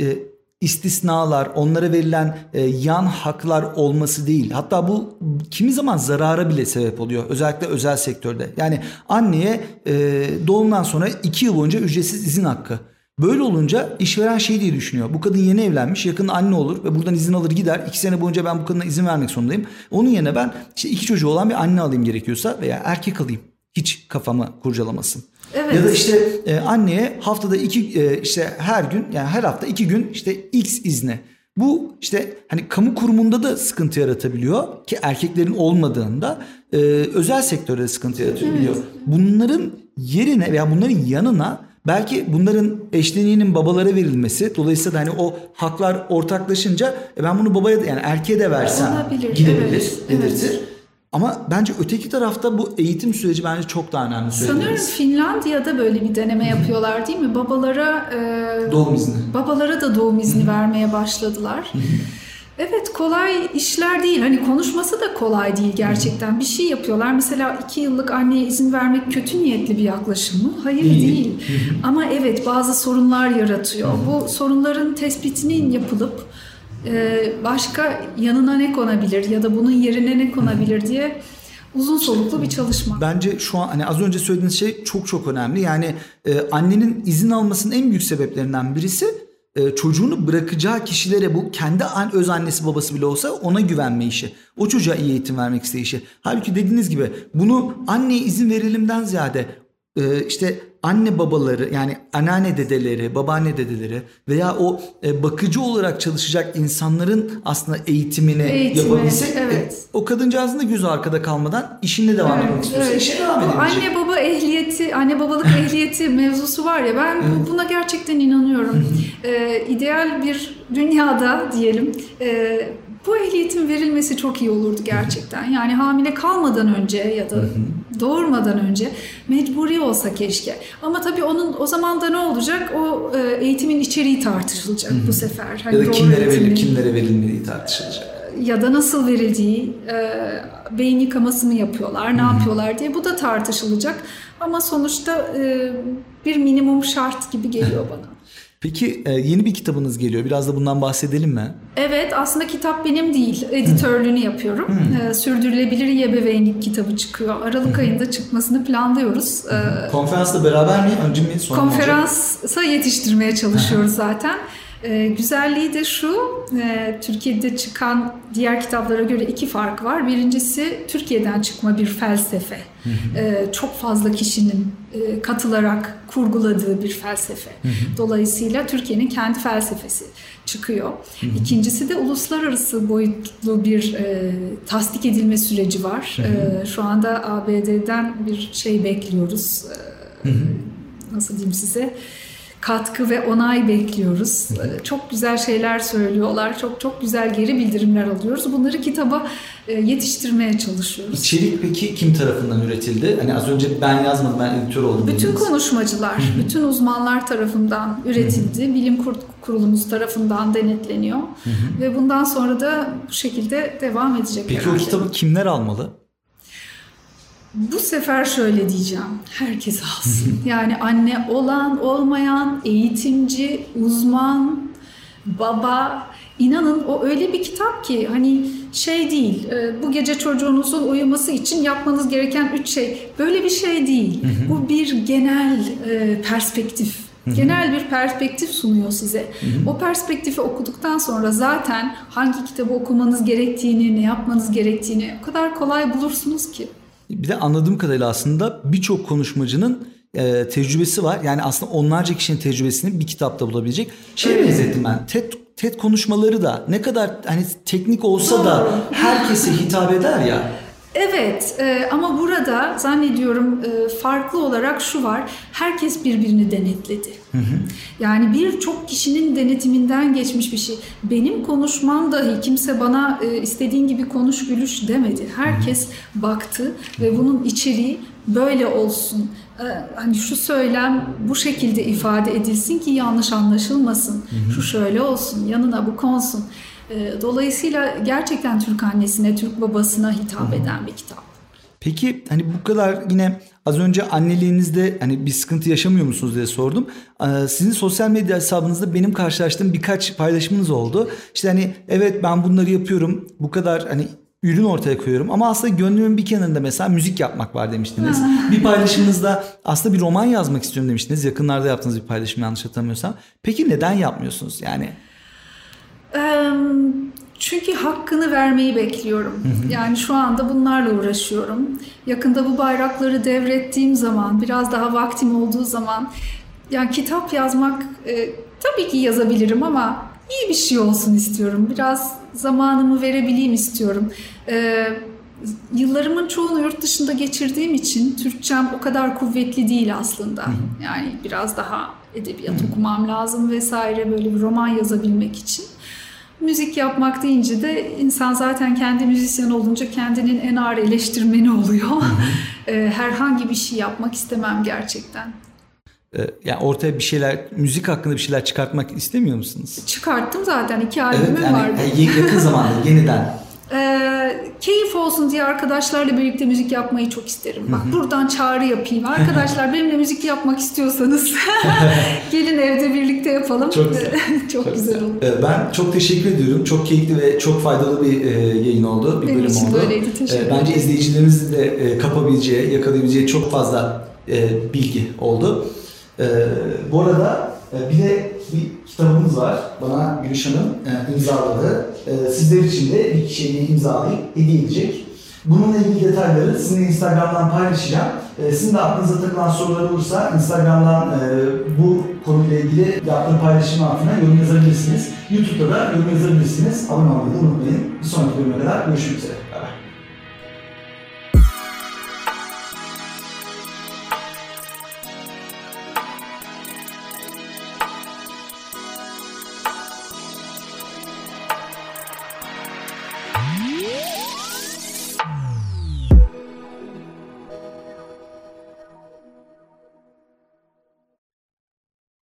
[SPEAKER 1] e, istisnalar, onlara verilen e, yan haklar olması değil. Hatta bu kimi zaman zarara bile sebep oluyor. Özellikle özel sektörde. Yani anneye e, doğumdan sonra iki yıl boyunca ücretsiz izin hakkı. Böyle olunca işveren şey diye düşünüyor. Bu kadın yeni evlenmiş, yakın anne olur ve buradan izin alır gider. İki sene boyunca ben bu kadına izin vermek zorundayım. Onun yerine ben işte iki çocuğu olan bir anne alayım gerekiyorsa veya erkek alayım. Hiç kafamı kurcalamasın. Evet. Ya da işte e, anneye haftada iki e, işte her gün yani her hafta iki gün işte X izni. Bu işte hani kamu kurumunda da sıkıntı yaratabiliyor ki erkeklerin olmadığında e, özel sektörde sıkıntı yaratabiliyor. Evet. Bunların yerine veya bunların yanına Belki bunların eşleniğinin babalara verilmesi dolayısıyla hani o haklar ortaklaşınca e ben bunu babaya da yani erkeğe de versem Olabilir, gidebilir, evet, dedirtir. Evet. Ama bence öteki tarafta bu eğitim süreci bence çok daha önemli.
[SPEAKER 2] Sanıyorum Finlandiya'da böyle bir deneme yapıyorlar değil mi? Babalara
[SPEAKER 1] e, doğum izni.
[SPEAKER 2] Babalara da doğum izni vermeye başladılar. Evet kolay işler değil. Hani konuşması da kolay değil gerçekten. Bir şey yapıyorlar. Mesela iki yıllık anneye izin vermek kötü niyetli bir yaklaşım mı? Hayır değil. Ama evet bazı sorunlar yaratıyor. Bu sorunların tespitinin yapılıp e, başka yanına ne konabilir ya da bunun yerine ne konabilir diye uzun soluklu bir çalışma.
[SPEAKER 1] Bence şu an hani az önce söylediğiniz şey çok çok önemli. Yani e, annenin izin almasının en büyük sebeplerinden birisi e, çocuğunu bırakacağı kişilere bu kendi an, öz annesi babası bile olsa ona güvenme işi. O çocuğa iyi eğitim vermek isteyişi. Halbuki dediğiniz gibi bunu anneye izin verelimden ziyade e, işte anne babaları yani anneanne dedeleri, babaanne dedeleri veya o e, bakıcı olarak çalışacak insanların aslında eğitimini Eğitimi, yapabilsek evet. e, o kadıncağızın da gözü arkada kalmadan işine devam evet, etmek istiyorsa evet. işe devam edebilecek.
[SPEAKER 2] Anne baba ehliyeti, anne babalık ehliyeti mevzusu var ya ben evet. buna gerçekten inanıyorum. ee, ideal bir dünyada diyelim e, bu ehliyetin verilmesi çok iyi olurdu gerçekten. Yani hamile kalmadan önce ya da doğurmadan önce mecburi olsa keşke. Ama tabii onun o zaman da ne olacak? O e, eğitimin içeriği tartışılacak bu sefer.
[SPEAKER 1] Hani ya da kimlere verilir, kimlere verilmediği tartışılacak.
[SPEAKER 2] E, ya da nasıl verildiği, e, beyin yıkaması mı yapıyorlar, ne yapıyorlar diye bu da tartışılacak. Ama sonuçta bir minimum şart gibi geliyor bana.
[SPEAKER 1] Peki e, yeni bir kitabınız geliyor. Biraz da bundan bahsedelim mi?
[SPEAKER 2] Evet aslında kitap benim değil. Editörlüğünü yapıyorum. Hmm. E, Sürdürülebilir Yebeveynlik kitabı çıkıyor. Aralık hmm. ayında çıkmasını planlıyoruz.
[SPEAKER 1] Hmm. Konferansla beraber mi? Önce mi?
[SPEAKER 2] Sonra Konferansa yetiştirmeye çalışıyoruz zaten. E, güzelliği de şu, e, Türkiye'de çıkan diğer kitaplara göre iki fark var. Birincisi Türkiye'den çıkma bir felsefe. E, çok fazla kişinin e, katılarak kurguladığı bir felsefe. Dolayısıyla Türkiye'nin kendi felsefesi çıkıyor. İkincisi de uluslararası boyutlu bir e, tasdik edilme süreci var. E, şu anda ABD'den bir şey bekliyoruz. E, nasıl diyeyim size? katkı ve onay bekliyoruz. Çok güzel şeyler söylüyorlar. Çok çok güzel geri bildirimler alıyoruz. Bunları kitaba yetiştirmeye çalışıyoruz.
[SPEAKER 1] İçerik peki kim tarafından üretildi? Hani az önce ben yazmadım, ben editör oldum.
[SPEAKER 2] Bütün dediniz. konuşmacılar, bütün uzmanlar tarafından üretildi. Bilim kurulumuz tarafından denetleniyor. Ve bundan sonra da bu şekilde devam edecek
[SPEAKER 1] Peki herhalde. o kitabı kimler almalı?
[SPEAKER 2] Bu sefer şöyle diyeceğim. Herkes alsın. Yani anne olan, olmayan, eğitimci, uzman, baba. İnanın o öyle bir kitap ki hani şey değil. E, bu gece çocuğunuzun uyuması için yapmanız gereken üç şey. Böyle bir şey değil. Bu bir genel e, perspektif. Genel bir perspektif sunuyor size. O perspektifi okuduktan sonra zaten hangi kitabı okumanız gerektiğini, ne yapmanız gerektiğini o kadar kolay bulursunuz ki.
[SPEAKER 1] Bir de anladığım kadarıyla aslında birçok konuşmacının e, tecrübesi var. Yani aslında onlarca kişinin tecrübesini bir kitapta bulabilecek. Şey evet. benzettim ben. TED, TED konuşmaları da ne kadar hani teknik olsa Doğru. da herkese hitap eder ya.
[SPEAKER 2] Evet e, ama burada zannediyorum e, farklı olarak şu var. Herkes birbirini denetledi. Hı hı. Yani birçok kişinin denetiminden geçmiş bir şey. Benim konuşmam dahi kimse bana e, istediğin gibi konuş gülüş demedi. Herkes hı hı. baktı ve bunun içeriği böyle olsun. E, hani şu söylem bu şekilde ifade edilsin ki yanlış anlaşılmasın. Hı hı. Şu şöyle olsun, yanına bu konsun. Ee, dolayısıyla gerçekten Türk annesine, Türk babasına hitap eden bir kitap.
[SPEAKER 1] Peki hani bu kadar yine az önce anneliğinizde hani bir sıkıntı yaşamıyor musunuz diye sordum. Ee, sizin sosyal medya hesabınızda benim karşılaştığım birkaç paylaşımınız oldu. İşte hani evet ben bunları yapıyorum. Bu kadar hani ürün ortaya koyuyorum ama aslında gönlümün bir kenarında mesela müzik yapmak var demiştiniz. bir paylaşımınızda aslında bir roman yazmak istiyorum demiştiniz. Yakınlarda yaptığınız bir paylaşım yanlış hatırlamıyorsam. Peki neden yapmıyorsunuz yani?
[SPEAKER 2] Çünkü hakkını vermeyi bekliyorum. Yani şu anda bunlarla uğraşıyorum. Yakında bu bayrakları devrettiğim zaman, biraz daha vaktim olduğu zaman yani kitap yazmak e, tabii ki yazabilirim ama iyi bir şey olsun istiyorum. Biraz zamanımı verebileyim istiyorum. E, yıllarımın çoğunu yurt dışında geçirdiğim için Türkçem o kadar kuvvetli değil aslında. Yani biraz daha edebiyat okumam lazım vesaire böyle bir roman yazabilmek için. Müzik yapmak deyince de insan zaten kendi müzisyen olunca kendinin en ağır eleştirmeni oluyor. Ee, herhangi bir şey yapmak istemem gerçekten.
[SPEAKER 1] Ee, yani ortaya bir şeyler, müzik hakkında bir şeyler çıkartmak istemiyor musunuz?
[SPEAKER 2] Çıkarttım zaten iki albümüm
[SPEAKER 1] evet, yani
[SPEAKER 2] vardı.
[SPEAKER 1] yakın zamanda yeniden.
[SPEAKER 2] Ee, keyif olsun diye arkadaşlarla birlikte müzik yapmayı çok isterim. Bak buradan çağrı yapayım. Arkadaşlar benimle müzik yapmak istiyorsanız gelin evde birlikte yapalım.
[SPEAKER 1] Çok güzel.
[SPEAKER 2] çok, çok güzel olur.
[SPEAKER 1] Ee, Ben çok teşekkür ediyorum. Çok keyifli ve çok faydalı bir e, yayın oldu. Bir
[SPEAKER 2] Benim
[SPEAKER 1] bölüm
[SPEAKER 2] için
[SPEAKER 1] oldu.
[SPEAKER 2] böyleydi. Teşekkür
[SPEAKER 1] Ee, Bence izleyicilerimizin de e, kapabileceği, yakalayabileceği çok fazla e, bilgi oldu. Ee, Bu arada e, bir de bir kitabımız var. Bana Gülüş Hanım e, imzaladı. E, Sizler için de bir kişiye imzalayıp hediye edecek. Bununla ilgili detayları sizinle Instagram'dan paylaşacağım. E, Sizin de aklınıza takılan sorular olursa Instagram'dan e, bu konuyla ilgili yaptığım paylaşım altına yorum yazabilirsiniz. YouTube'da da yorum yazabilirsiniz. Abone olmayı unutmayın. Bir sonraki bölüme kadar görüşmek üzere.